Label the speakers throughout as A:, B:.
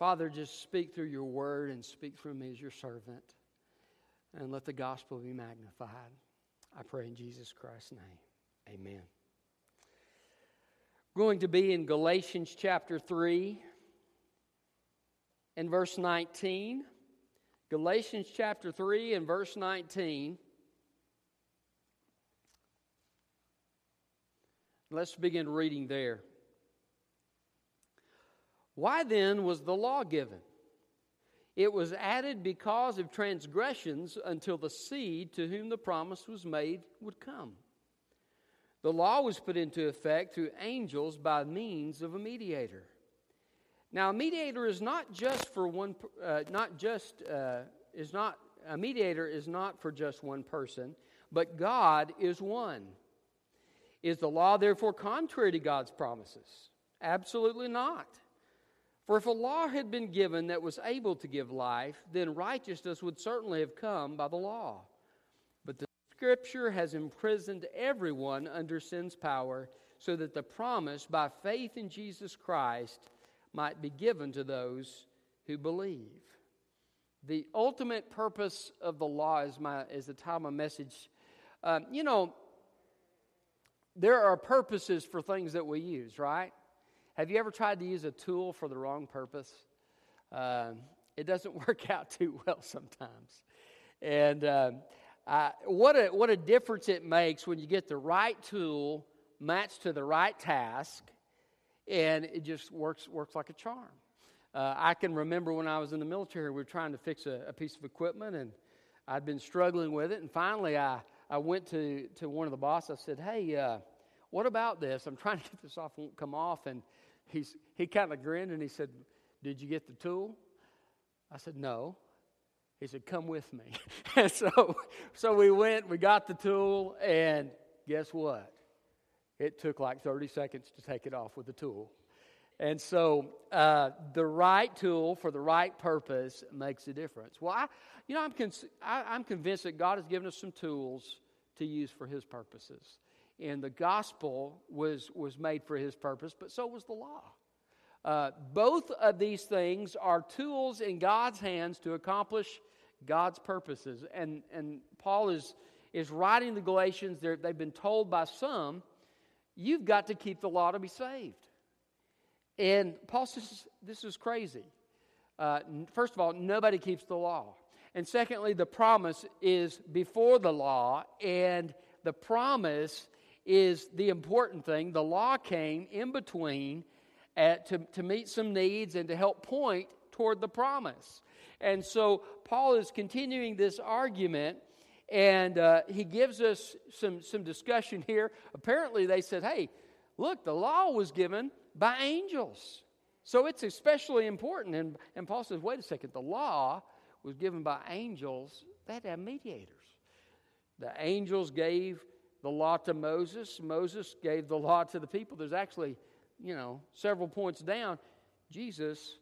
A: Father, just speak through your word and speak through me as your servant. And let the gospel be magnified. I pray in Jesus Christ's name. Amen. Going to be in Galatians chapter 3 and verse 19. Galatians chapter 3 and verse 19. Let's begin reading there. Why then was the law given? It was added because of transgressions until the seed to whom the promise was made would come. The law was put into effect through angels by means of a mediator. Now, a mediator is not just for one, uh, not just, uh, is not, a mediator is not for just one person, but God is one. Is the law therefore contrary to God's promises? Absolutely not. For if a law had been given that was able to give life, then righteousness would certainly have come by the law. But the Scripture has imprisoned everyone under sin's power, so that the promise by faith in Jesus Christ might be given to those who believe. The ultimate purpose of the law is, my, is the time of message. Um, you know, there are purposes for things that we use, right? Have you ever tried to use a tool for the wrong purpose? Um, it doesn't work out too well sometimes. And uh, I, what, a, what a difference it makes when you get the right tool matched to the right task, and it just works, works like a charm. Uh, I can remember when I was in the military, we were trying to fix a, a piece of equipment, and I'd been struggling with it. And finally, I, I went to, to one of the bosses. I said, Hey, uh, what about this? I'm trying to get this off, won't come off. And he's, he kind of grinned and he said, Did you get the tool? I said, No. He said, Come with me. and so, so we went, we got the tool, and guess what? It took like 30 seconds to take it off with the tool. And so uh, the right tool for the right purpose makes a difference. Well, I, you know, I'm, I, am convinced that God has given us some tools to use for His purposes. And the gospel was, was made for His purpose, but so was the law. Uh, both of these things are tools in God's hands to accomplish God's purposes. And, and Paul is, is writing the Galatians, they've been told by some, you've got to keep the law to be saved. And Paul says, this is crazy. Uh, first of all, nobody keeps the law. And secondly, the promise is before the law, and the promise is the important thing. The law came in between at, to, to meet some needs and to help point toward the promise. And so Paul is continuing this argument, and uh, he gives us some, some discussion here. Apparently, they said, hey, look, the law was given by angels. So it's especially important. And, and Paul says, wait a second, the law was given by angels, had have mediators. The angels gave the law to Moses, Moses gave the law to the people. There's actually, you know, several points down. Jesus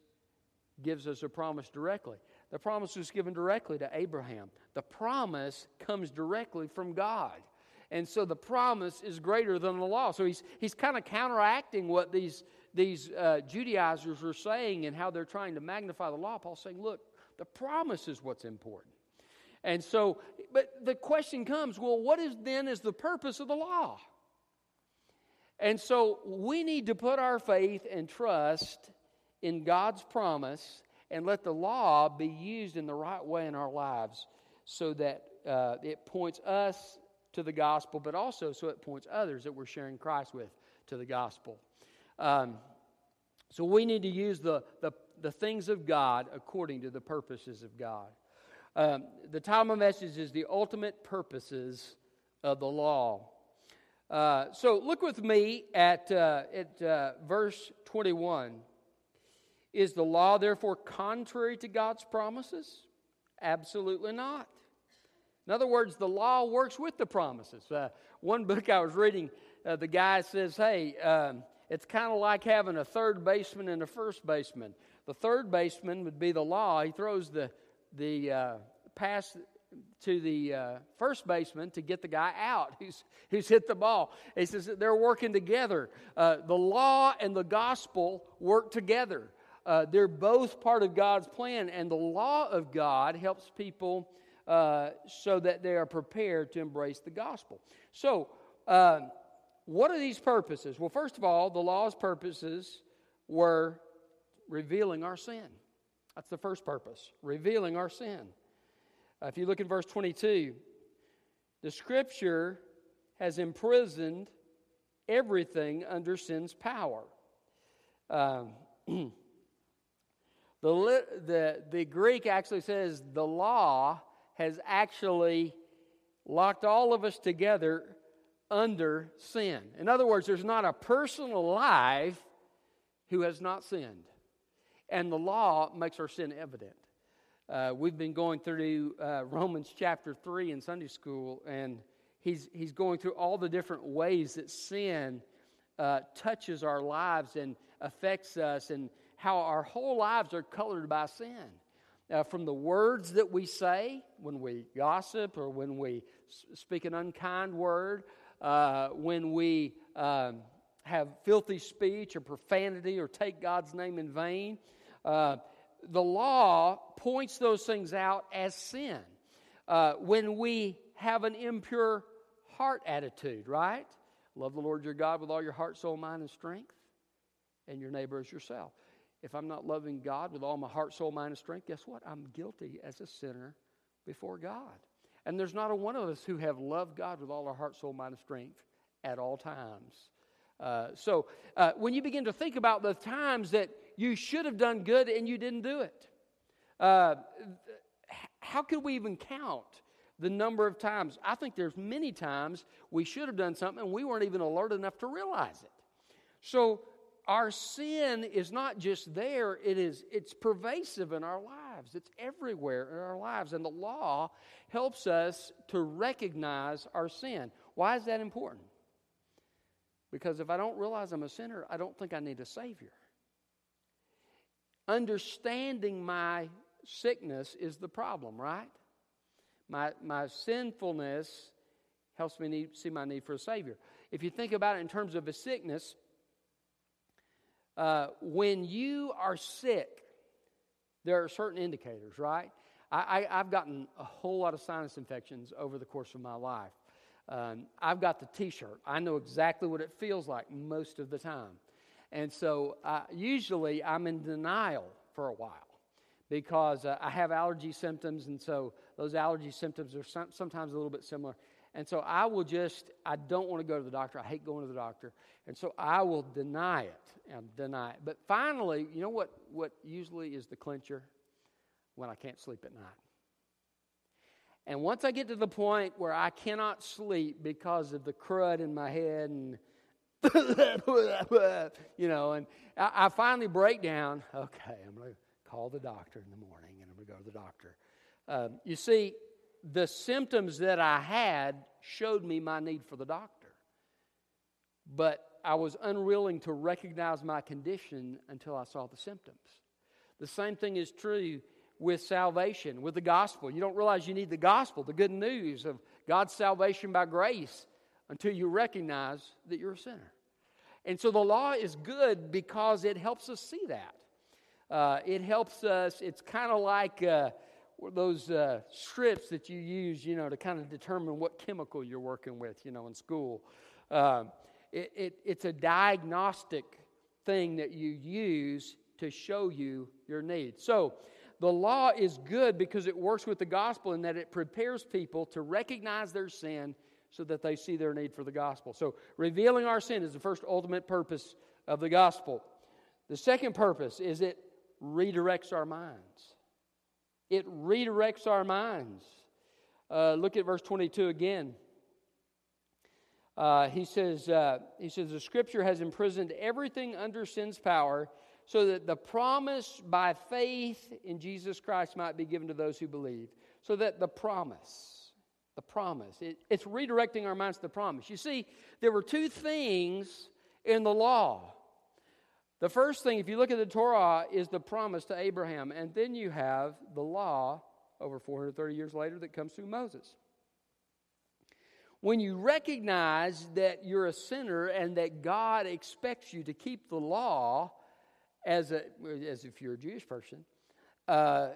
A: gives us a promise directly. The promise was given directly to Abraham. The promise comes directly from God. And so the promise is greater than the law. So he's, he's kind of counteracting what these, these uh, Judaizers are saying and how they're trying to magnify the law. Paul's saying, look, the promise is what's important. And so, but the question comes well, what is then is the purpose of the law? And so we need to put our faith and trust in God's promise and let the law be used in the right way in our lives so that uh, it points us to the gospel, but also so it points others that we're sharing Christ with to the gospel. Um, so we need to use the, the, the, things of God according to the purposes of God. Um, the title of message is the ultimate purposes of the law. Uh, so look with me at, uh, at uh, verse 21. Is the law therefore contrary to God's promises? Absolutely not. In other words, the law works with the promises. Uh, one book I was reading, uh, the guy says, hey, um, it's kind of like having a third baseman and a first baseman. The third baseman would be the law. He throws the, the uh, pass to the uh, first baseman to get the guy out who's, who's hit the ball. He says they're working together. Uh, the law and the gospel work together. Uh, they're both part of God's plan, and the law of God helps people uh, so that they are prepared to embrace the gospel. So, uh, what are these purposes? Well, first of all, the law's purposes were revealing our sin. That's the first purpose, revealing our sin. Uh, if you look at verse 22, the scripture has imprisoned everything under sin's power. Um, the, the, the Greek actually says the law has actually locked all of us together under sin. In other words, there's not a person alive who has not sinned. And the law makes our sin evident. Uh, we've been going through uh, Romans chapter 3 in Sunday school, and he's, he's going through all the different ways that sin uh, touches our lives and affects us, and how our whole lives are colored by sin. Uh, from the words that we say when we gossip or when we speak an unkind word, uh, when we um, have filthy speech or profanity or take God's name in vain. Uh, the law points those things out as sin. Uh, when we have an impure heart attitude, right? Love the Lord your God with all your heart, soul, mind, and strength, and your neighbor as yourself. If I'm not loving God with all my heart, soul, mind, and strength, guess what? I'm guilty as a sinner before God. And there's not a one of us who have loved God with all our heart, soul, mind, and strength at all times. Uh, so uh, when you begin to think about the times that you should have done good and you didn't do it. Uh, how could we even count the number of times? I think there's many times we should have done something and we weren't even alert enough to realize it. So our sin is not just there, it is it's pervasive in our lives. It's everywhere in our lives. And the law helps us to recognize our sin. Why is that important? Because if I don't realize I'm a sinner, I don't think I need a Savior. Understanding my sickness is the problem, right? My, my sinfulness helps me need, see my need for a Savior. If you think about it in terms of a sickness, uh, when you are sick, there are certain indicators, right? I, I, have gotten a whole lot of sinus infections over the course of my life. Um, I've got the t shirt. I know exactly what it feels like most of the time. And so uh, usually I'm in denial for a while because uh, I have allergy symptoms, and so those allergy symptoms are some, sometimes a little bit similar. And so I will just, I don't want to go to the doctor. I hate going to the doctor. And so I will deny it and deny it. But finally, you know what, what usually is the clincher? When I can't sleep at night. And once I get to the point where I cannot sleep because of the crud in my head and you know, and I, I, finally break down. Okay, I'm going to call the doctor in the morning and I'm going to go to the doctor. Um, you see, the symptoms that I had showed me my need for the doctor. But I was unwilling to recognize my condition until I saw the symptoms. The same thing is true with salvation, with the gospel. You don't realize you need the gospel, the good news of God's salvation by grace until you recognize that you're a sinner. And so the law is good because it helps us see that. Uh, it helps us, it's kind of like uh, those uh, strips that you use, you know, to kind of determine what chemical you're working with, you know, in school. Uh, it, it, it's a diagnostic thing that you use to show you your need. So, the law is good because it works with the gospel in that it prepares people to recognize their sin so that they see their need for the gospel. So, revealing our sin is the first ultimate purpose of the gospel. The second purpose is it redirects our minds. It redirects our minds. Uh, look at verse 22 again. Uh, he says, uh, he says, the scripture has imprisoned everything under sin's power so that the promise by faith in Jesus Christ might be given to those who believe. So that the promise, the promise. It, it's redirecting our minds to the promise. You see, there were two things in the law. The first thing, if you look at the Torah, is the promise to Abraham. And then you have the law over 430 years later that comes through Moses. When you recognize that you're a sinner and that God expects you to keep the law, as, a, as if you're a Jewish person, uh,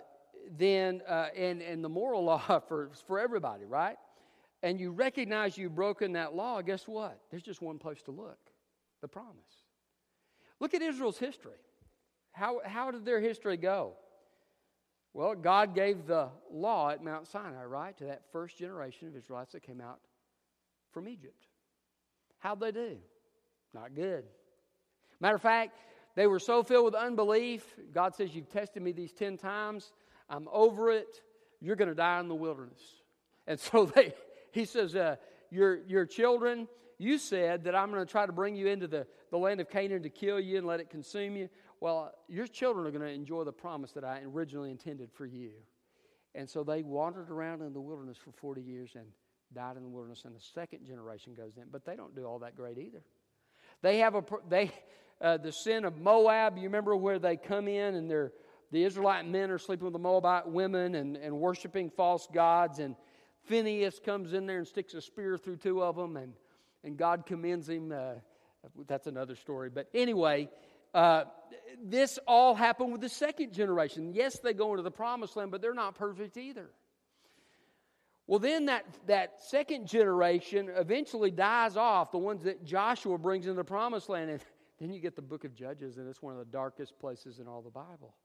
A: then, uh, and, and the moral law for, for everybody, right? And you recognize you've broken that law, guess what? There's just one place to look the promise. Look at Israel's history. How, how did their history go? Well, God gave the law at Mount Sinai, right, to that first generation of Israelites that came out from Egypt. How'd they do? Not good. Matter of fact, they were so filled with unbelief. God says, You've tested me these 10 times. I'm over it. You're going to die in the wilderness. And so they, he says, uh, your, your children, you said that I'm going to try to bring you into the, the land of Canaan to kill you and let it consume you. Well, your children are going to enjoy the promise that I originally intended for you. And so they wandered around in the wilderness for 40 years and died in the wilderness, and the second generation goes in. But they don't do all that great either. They have a, they, uh, the sin of Moab, you remember where they come in and they're, the Israelite men are sleeping with the Moabite women and, and worshiping false gods, and Phineas comes in there and sticks a spear through two of them, and, and God commends him. Uh, that's another story. But anyway, uh, this all happened with the second generation. Yes, they go into the promised land, but they're not perfect either. Well, then that, that second generation eventually dies off, the ones that Joshua brings into the promised land. And then you get the book of Judges, and it's one of the darkest places in all the Bible.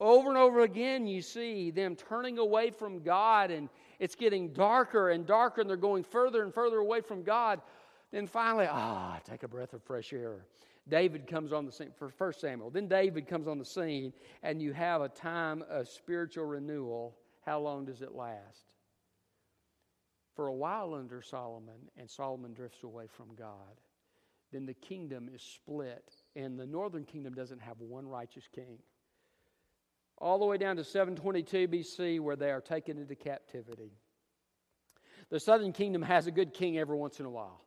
A: Over and over again, you see them turning away from God, and it's getting darker and darker, and they're going further and further away from God. Then finally, ah, take a breath of fresh air. David comes on the scene for First Samuel. Then David comes on the scene, and you have a time of spiritual renewal. How long does it last? For a while under Solomon, and Solomon drifts away from God. Then the kingdom is split, and the northern kingdom doesn't have one righteous king all the way down to 722 BC, where they are taken into captivity. The southern kingdom has a good king every once in a while.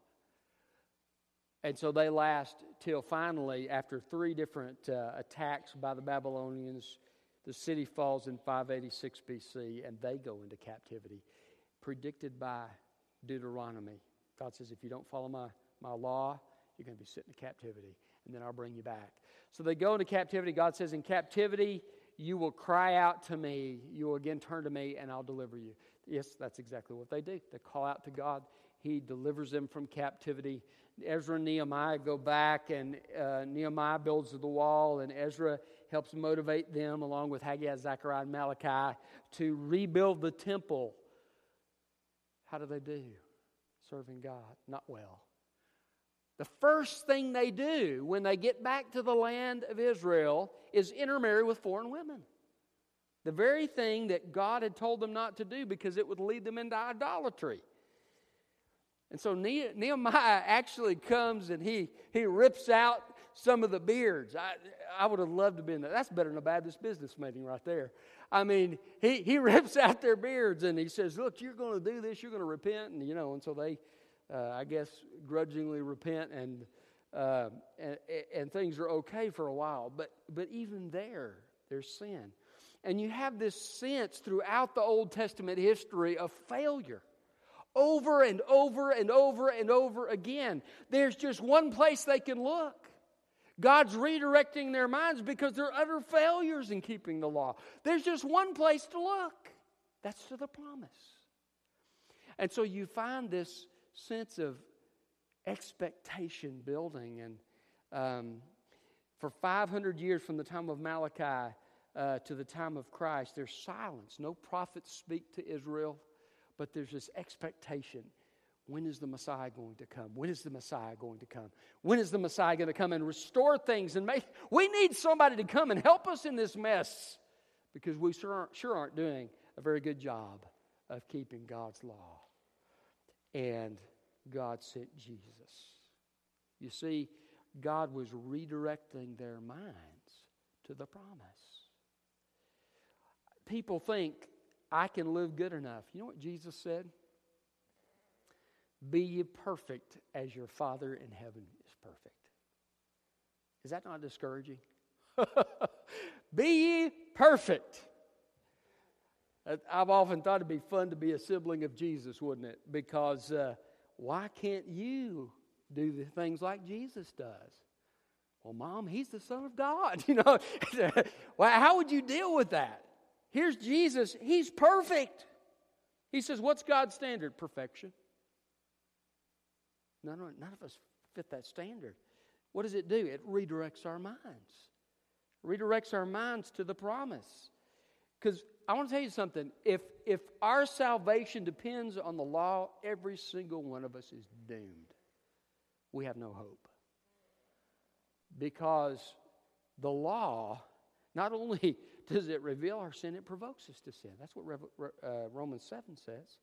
A: And so they last till finally, after three different uh, attacks by the Babylonians, the city falls in 586 BC and they go into captivity, predicted by Deuteronomy. God says, if you don't follow my, my law, you're going to be sitting in captivity, and then I'll bring you back. So they go into captivity. God says, in captivity, you will cry out to me. You will again turn to me, and I'll deliver you. Yes, that's exactly what they do. They call out to God. He delivers them from captivity. Ezra and Nehemiah go back, and uh, Nehemiah builds the wall, and Ezra helps motivate them, along with Haggai, Zechariah, and Malachi, to rebuild the temple. How do they do? Serving God. Not well. The first thing they do when they get back to the land of Israel is intermarry with foreign women. The very thing that God had told them not to do because it would lead them into idolatry. And so Nehemiah actually comes and he, he rips out some of the beards. I, I would have loved to have been there. That's better than a Baptist business meeting right there. I mean, he, he rips out their beards and he says, Look, you're going to do this, you're going to repent. And, you know, and so they, uh, I guess, grudgingly repent and, uh, and, and things are okay for a while. But, but even there, there's sin. And you have this sense throughout the Old Testament history of failure. Over and over and over and over again. There's just one place they can look. God's redirecting their minds because they're utter failures in keeping the law. There's just one place to look. That's to the promise. And so you find this sense of expectation building. And um, for 500 years from the time of Malachi uh, to the time of Christ, there's silence. No prophets speak to Israel, but there's this expectation. When is the Messiah going to come? When is the Messiah going to come? When is the Messiah going to come and restore things and make? We need somebody to come and help us in this mess because we sure aren't, sure aren't doing a very good job of keeping God's law. And God sent Jesus. You see, God was redirecting their minds to the promise. People think, I can live good enough. You know what Jesus said? Be ye perfect as your Father in heaven is perfect. Is that not discouraging? be ye perfect. I've often thought it'd be fun to be a sibling of Jesus, wouldn't it? Because uh, why can't you do the things like Jesus does? Well, mom, he's the Son of God. You know, well, how would you deal with that? Here's Jesus, he's perfect. He says, What's God's standard? Perfection. None of, none of us fit that standard. What does it do? It redirects our minds. Redirects our minds to the promise. Because I want to tell you something. If, if our salvation depends on the law, every single one of us is doomed. We have no hope. Because the law, not only does it reveal our sin, it provokes us to sin. That's what uh, Romans 7 says.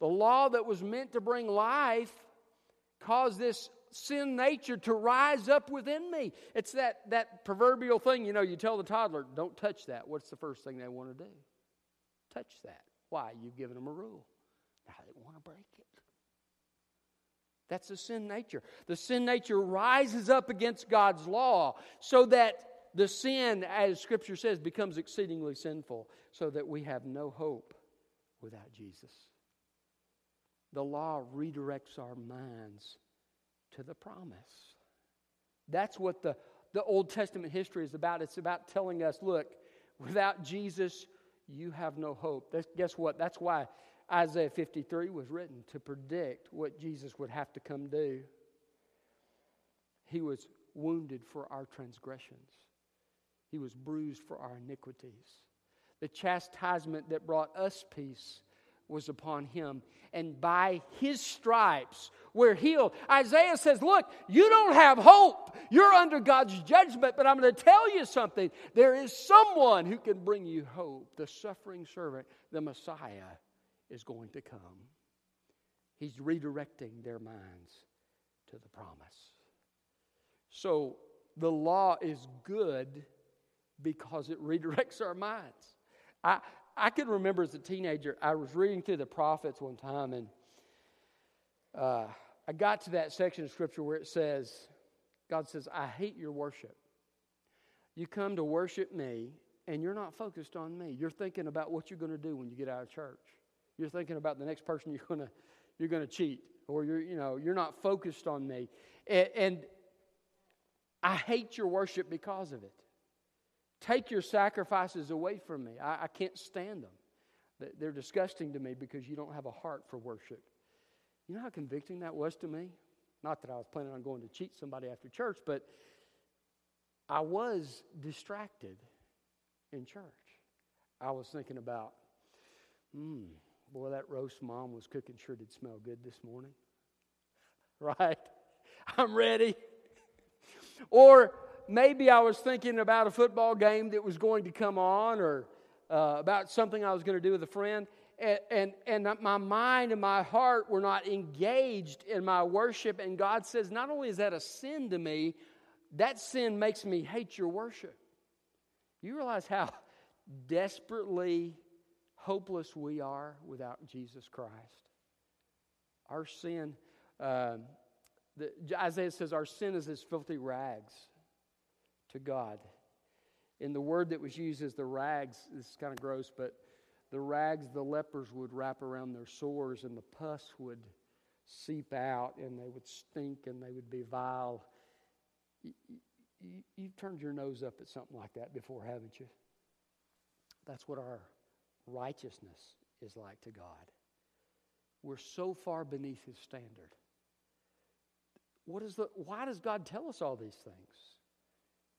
A: The law that was meant to bring life caused this sin nature to rise up within me. It's that, that proverbial thing, you know, you tell the toddler, don't touch that. What's the first thing they want to do? Touch that. Why? You've given them a rule. Now they want to break it. That's the sin nature. The sin nature rises up against God's law so that the sin, as Scripture says, becomes exceedingly sinful, so that we have no hope without Jesus. The law redirects our minds to the promise. That's what the, the Old Testament history is about. It's about telling us look, without Jesus, you have no hope. That's, guess what? That's why Isaiah 53 was written to predict what Jesus would have to come do. He was wounded for our transgressions, He was bruised for our iniquities. The chastisement that brought us peace was upon him, and by his stripes we're healed. Isaiah says, Look, you don't have hope. You're under God's judgment, but I'm going to tell you something. There is someone who can bring you hope. The suffering servant, the Messiah, is going to come. He's redirecting their minds to the promise. So the law is good because it redirects our minds. I, I can remember as a teenager, I was reading through the prophets one time, and uh, I got to that section of scripture where it says, God says, I hate your worship. You come to worship me, and you're not focused on me. You're thinking about what you're going to do when you get out of church. You're thinking about the next person you're going to you're going to cheat, or you're you know you're not focused on me, and, and I hate your worship because of it. Take your sacrifices away from me. I, I can't stand them. They're disgusting to me because you don't have a heart for worship. You know how convicting that was to me? Not that I was planning on going to cheat somebody after church, but I was distracted in church. I was thinking about, hmm, boy, that roast mom was cooking sure did smell good this morning. Right? I'm ready. or maybe I was thinking about a football game that was going to come on or uh, about something I was going to do with a friend. And, and, and my mind and my heart were not engaged in my worship. And God says, not only is that a sin to me, that sin makes me hate your worship. You realize how desperately hopeless we are without Jesus Christ? Our sin, uh, the, Isaiah says, our sin is as filthy rags to God. And the word that was used as the rags, this is kind of gross, but the rags the lepers would wrap around their sores, and the pus would seep out, and they would stink, and they would be vile. You, you, you've turned your nose up at something like that before, haven't you? That's what our righteousness is like to God. We're so far beneath His standard. What is the, why does God tell us all these things?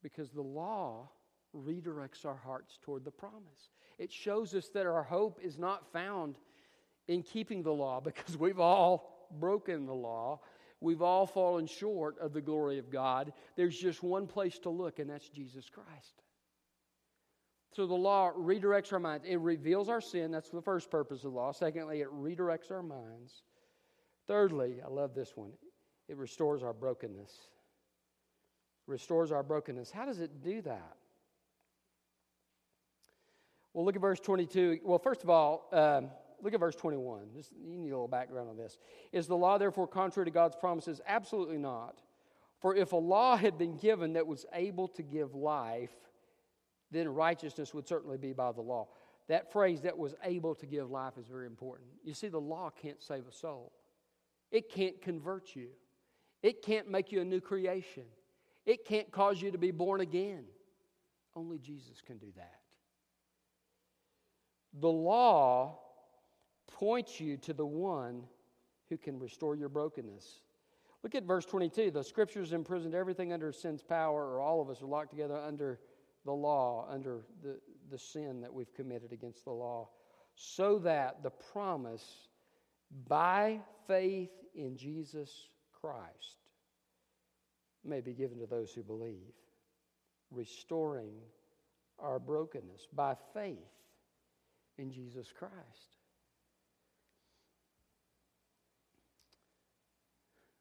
A: Because the law redirects our hearts toward the promise. It shows us that our hope is not found in keeping the law because we've all broken the law. We've all fallen short of the glory of God. There's just one place to look, and that's Jesus Christ. So the law redirects our minds. It reveals our sin. That's the first purpose of the law. Secondly, it redirects our minds. Thirdly, I love this one it restores our brokenness restores our brokenness. How does it do that? Well, look at verse 22. Well, first of all, um, look at verse 21. Just, you need a little background on this. Is the law therefore contrary to God's promises? Absolutely not. For if a law had been given that was able to give life, then righteousness would certainly be by the law. That phrase, that was able to give life, is very important. You see, the law can't save a soul, it can't convert you, it can't make you a new creation. It can't cause you to be born again. Only Jesus can do that. The law points you to the one who can restore your brokenness. Look at verse 22. The scriptures imprisoned everything under sin's power, or all of us are locked together under the law, under the, the sin that we've committed against the law, so that the promise by faith in Jesus Christ may be given to those who believe, restoring our brokenness by faith in Jesus Christ.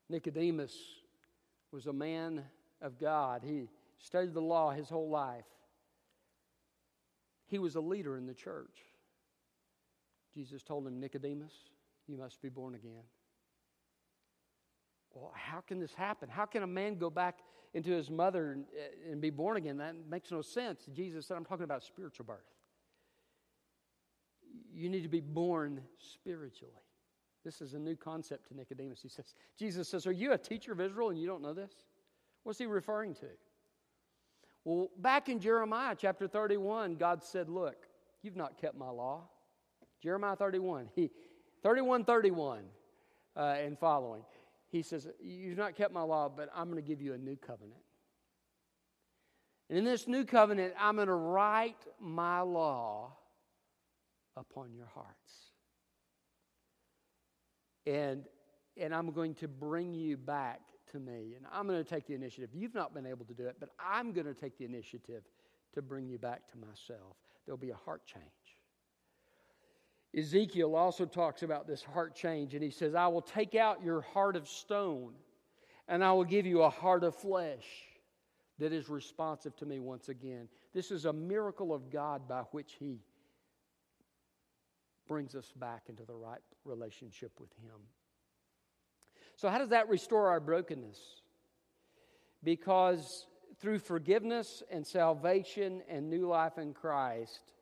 A: Nicodemus was a man of God. He studied the law his whole life. He was a leader in the church. Jesus told him, Nicodemus, you must be born again. Well, how can this happen? How can a man go back into his mother and, and be born again? That makes no sense. Jesus said, I'm talking about spiritual birth. You need to be born spiritually. This is a new concept to Nicodemus. He says, Jesus says, Are you a teacher of Israel and you don't know this? What's he referring to? Well, back in Jeremiah chapter 31, God said, Look, you've not kept my law. Jeremiah 31, he, 31 31 uh, and following. He says, You've not kept my law, but I'm going to give you a new covenant. And in this new covenant, I'm going to write my law upon your hearts. And, and I'm going to bring you back to me. And I'm going to take the initiative. You've not been able to do it, but I'm going to take the initiative to bring you back to myself. There'll be a heart change. Ezekiel also talks about this heart change, and he says, I will take out your heart of stone, and I will give you a heart of flesh that is responsive to me once again. This is a miracle of God by which he brings us back into the right relationship with him. So, how does that restore our brokenness? Because through forgiveness and salvation and new life in Christ,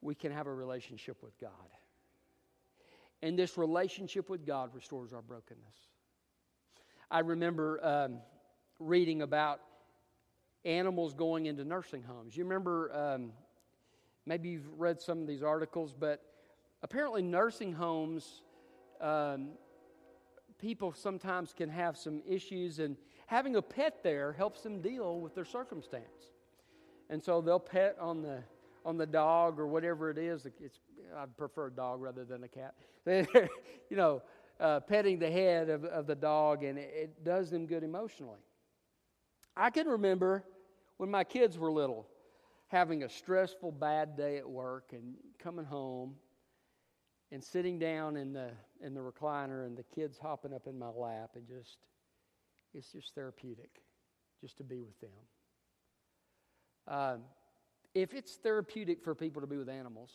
A: we can have a relationship with God. And this relationship with God restores our brokenness. I remember um, reading about animals going into nursing homes. You remember, um, maybe you've read some of these articles, but apparently, nursing homes um, people sometimes can have some issues, and having a pet there helps them deal with their circumstance. And so they'll pet on the on the dog or whatever it is. It's I prefer a dog rather than a cat. you know, uh, petting the head of, of the dog, and it, it does them good emotionally. I can remember when my kids were little, having a stressful, bad day at work, and coming home and sitting down in the in the recliner and the kids hopping up in my lap and just it's just therapeutic just to be with them um, if it's therapeutic for people to be with animals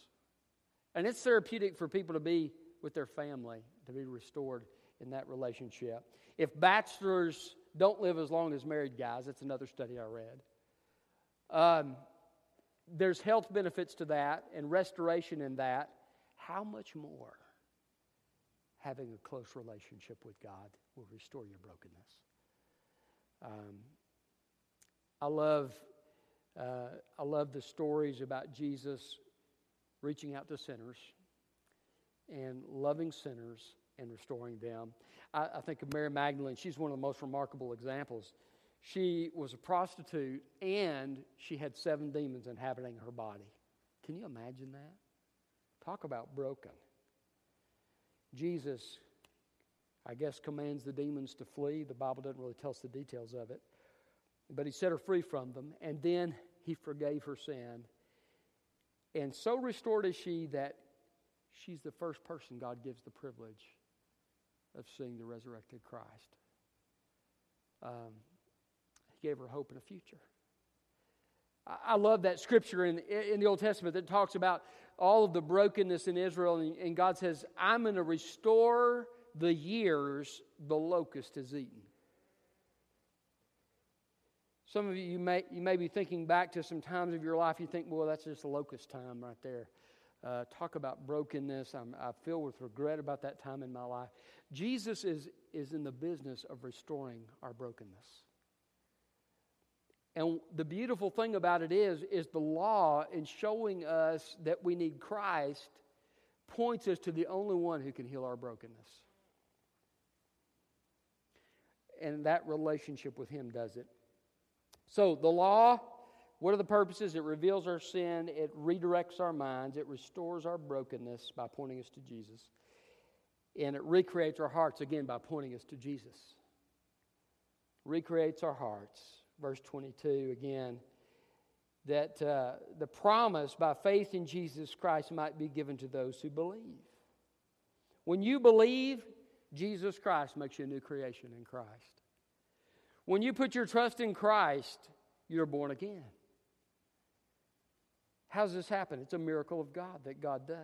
A: and it's therapeutic for people to be with their family to be restored in that relationship if bachelors don't live as long as married guys that's another study i read um, there's health benefits to that and restoration in that how much more having a close relationship with God will restore your brokenness? Um, I love, uh, I love the stories about Jesus reaching out to sinners and loving sinners and restoring them. I, I think of Mary Magdalene. She's one of the most remarkable examples. She was a prostitute and she had seven demons inhabiting her body. Can you imagine that? Talk about broken. Jesus, I guess, commands the demons to flee. The Bible doesn't really tell us the details of it. But he set her free from them, and then he forgave her sin. And so restored is she that she's the first person God gives the privilege of seeing the resurrected Christ. Um, he gave her hope and a future. I love that scripture in, in the Old Testament that talks about all of the brokenness in Israel, and, and God says, I'm going to restore the years the locust has eaten. Some of you, you may, you may be thinking back to some times of your life, you think, well, that's just a locust time right there. Uh, talk about brokenness. I'm, I feel with regret about that time in my life. Jesus is, is in the business of restoring our brokenness. And the beautiful thing about it is, is the law in showing us that we need Christ points us to the only one who can heal our brokenness. And that relationship with Him does it. So the law, what are the purposes? It reveals our sin, it redirects our minds, it restores our brokenness by pointing us to Jesus. And it recreates our hearts again by pointing us to Jesus. Recreates our hearts verse 22 again, that uh, the promise by faith in Jesus Christ might be given to those who believe. When you believe, Jesus Christ makes you a new creation in Christ. When you put your trust in Christ, you're born again. How does this happen? It's a miracle of God that God does.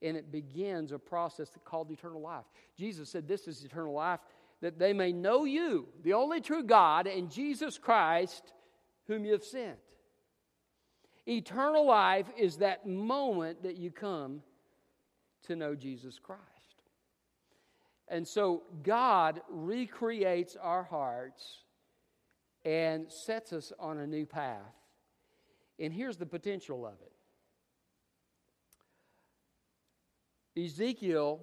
A: And it begins a process called eternal life. Jesus said, This is eternal life, that they may know you, the only true God, and Jesus Christ, whom you have sent. Eternal life is that moment that you come to know Jesus Christ. And so God recreates our hearts and sets us on a new path. And here's the potential of it Ezekiel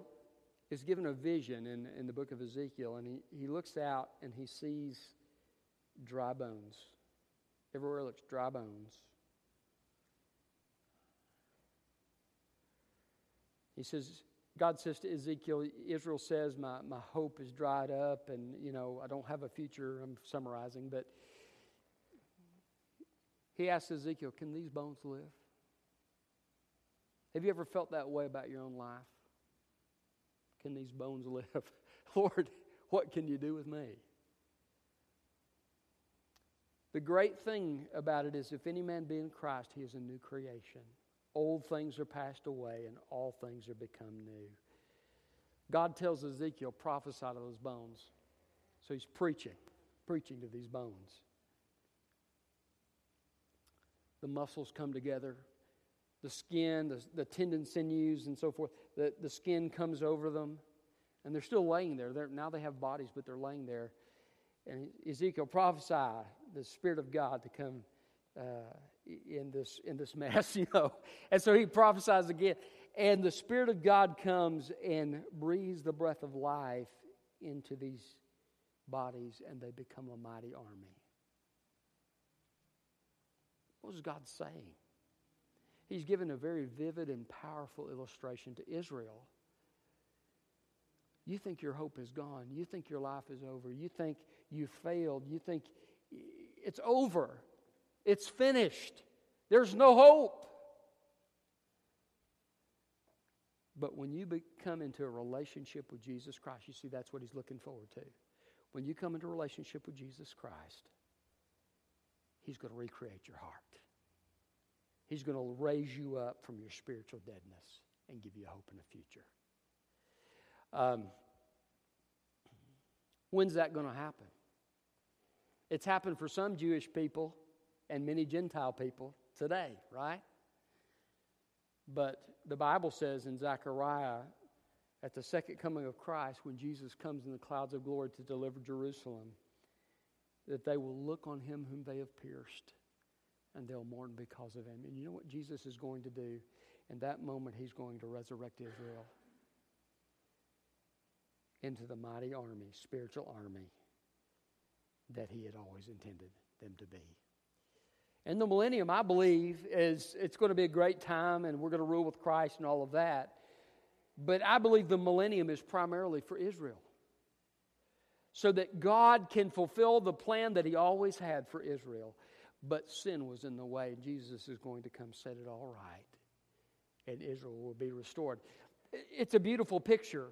A: is given a vision in, in the book of Ezekiel, and he, he looks out and he sees dry bones. Everywhere looks dry bones. He says, God says to Ezekiel, Israel says, my, my hope is dried up, and, you know, I don't have a future. I'm summarizing, but he asks Ezekiel, Can these bones live? Have you ever felt that way about your own life? can these bones live? Lord, what can you do with me? The great thing about it is if any man be in Christ, he is a new creation. Old things are passed away and all things are become new. God tells Ezekiel, prophesy to those bones. So he's preaching, preaching to these bones. The muscles come together, the skin, the, the tendon sinews, and so forth. The, the skin comes over them, and they're still laying there. They're, now they have bodies, but they're laying there. And Ezekiel prophesied the Spirit of God to come uh, in this in this mess, you know. And so he prophesies again, and the Spirit of God comes and breathes the breath of life into these bodies, and they become a mighty army. What was God saying? He's given a very vivid and powerful illustration to Israel. You think your hope is gone. You think your life is over. You think you failed. You think it's over. It's finished. There's no hope. But when you come into a relationship with Jesus Christ, you see that's what he's looking forward to. When you come into a relationship with Jesus Christ, he's going to recreate your heart. He's going to raise you up from your spiritual deadness and give you hope in the future. Um, when's that going to happen? It's happened for some Jewish people and many Gentile people today, right? But the Bible says in Zechariah, at the second coming of Christ, when Jesus comes in the clouds of glory to deliver Jerusalem, that they will look on him whom they have pierced and they'll mourn because of him. And you know what Jesus is going to do? In that moment, he's going to resurrect Israel into the mighty army, spiritual army that he had always intended them to be. And the millennium, I believe, is it's going to be a great time and we're going to rule with Christ and all of that. But I believe the millennium is primarily for Israel. So that God can fulfill the plan that he always had for Israel but sin was in the way. Jesus is going to come set it all right, and Israel will be restored. It's a beautiful picture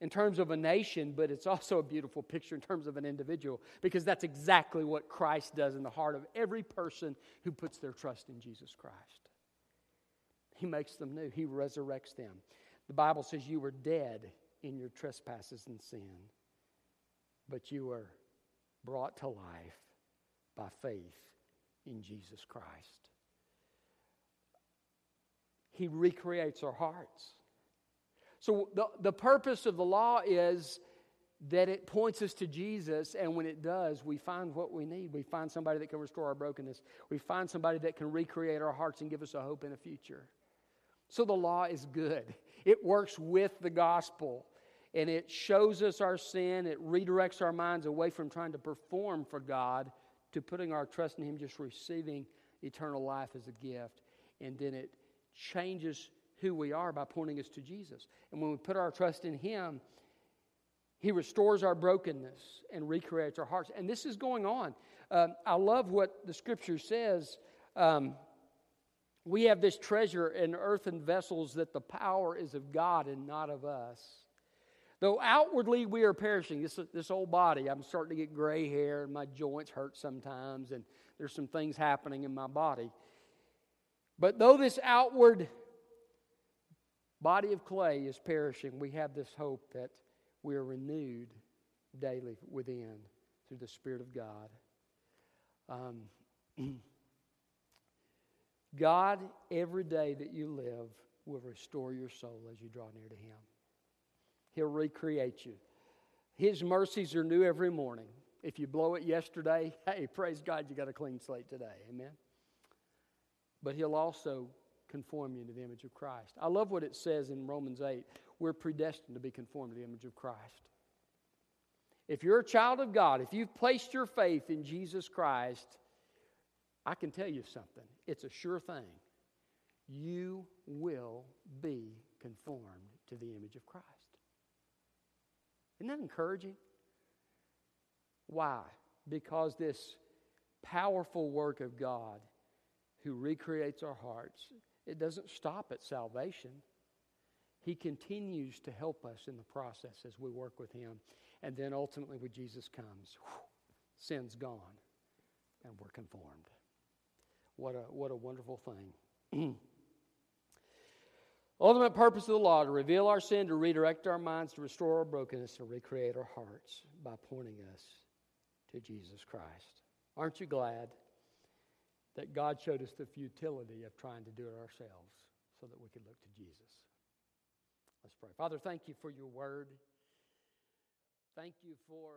A: in terms of a nation, but it's also a beautiful picture in terms of an individual because that's exactly what Christ does in the heart of every person who puts their trust in Jesus Christ. He makes them new, He resurrects them. The Bible says you were dead in your trespasses and sin, but you were brought to life by faith in Jesus Christ. He recreates our hearts. So, the, the purpose of the law is that it points us to Jesus, and when it does, we find what we need. We find somebody that can restore our brokenness. We find somebody that can recreate our hearts and give us a hope in a future. So the law is good. It works with the gospel, and it shows us our sin. It redirects our minds away from trying to perform for God to putting our trust in Him, just receiving eternal life as a gift. And then it changes who we are by pointing us to Jesus. And when we put our trust in Him, He restores our brokenness and recreates our hearts. And this is going on. Um, I love what the scripture says. Um, we have this treasure in earthen vessels that the power is of God and not of us. Though outwardly we are perishing, this, this old body, I'm starting to get gray hair and my joints hurt sometimes, and there's some things happening in my body. But though this outward body of clay is perishing, we have this hope that we are renewed daily within through the Spirit of God. Um, God, every day that you live, will restore your soul as you draw near to Him. He'll recreate you. His mercies are new every morning. If you blow it yesterday, hey, praise God, you got a clean slate today. Amen. But He'll also conform you to the image of Christ. I love what it says in Romans 8. We're predestined to be conformed to the image of Christ. If you're a child of God, if you've placed your faith in Jesus Christ, I can tell you something. It's a sure thing. You will be conformed to the image of Christ. Isn't that encouraging? Why? Because this powerful work of God who recreates our hearts, it doesn't stop at salvation. He continues to help us in the process as we work with Him. And then ultimately, when Jesus comes, whew, sin's gone and we're conformed. What a, what a wonderful thing. Ultimate purpose of the law to reveal our sin, to redirect our minds, to restore our brokenness, to recreate our hearts by pointing us to Jesus Christ. Aren't you glad that God showed us the futility of trying to do it ourselves so that we could look to Jesus? Let's pray. Father, thank you for your word. Thank you for.